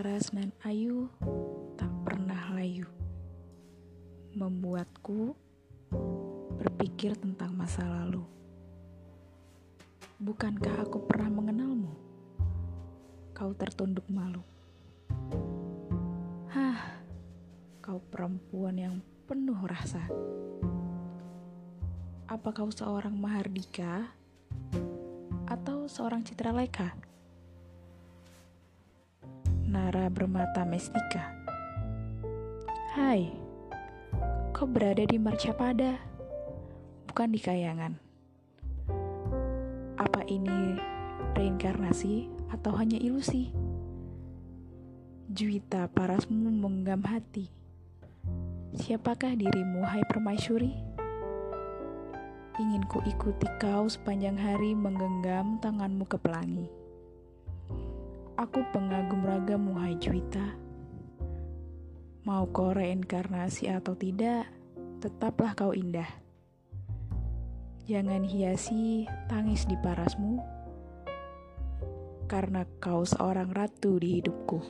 Aras dan Ayu tak pernah layu Membuatku berpikir tentang masa lalu Bukankah aku pernah mengenalmu? Kau tertunduk malu Hah, kau perempuan yang penuh rasa Apa kau seorang Mahardika? Atau seorang Citra leka? Nara bermata mestika. Hai, kau berada di Marcapada, bukan di Kayangan. Apa ini reinkarnasi atau hanya ilusi? Juwita parasmu menggam hati. Siapakah dirimu, hai permaisuri? Ingin ku ikuti kau sepanjang hari menggenggam tanganmu ke pelangi. Aku pengagum ragamu, hai Juwita. Mau kau reinkarnasi atau tidak, tetaplah kau indah. Jangan hiasi tangis di parasmu, karena kau seorang ratu di hidupku.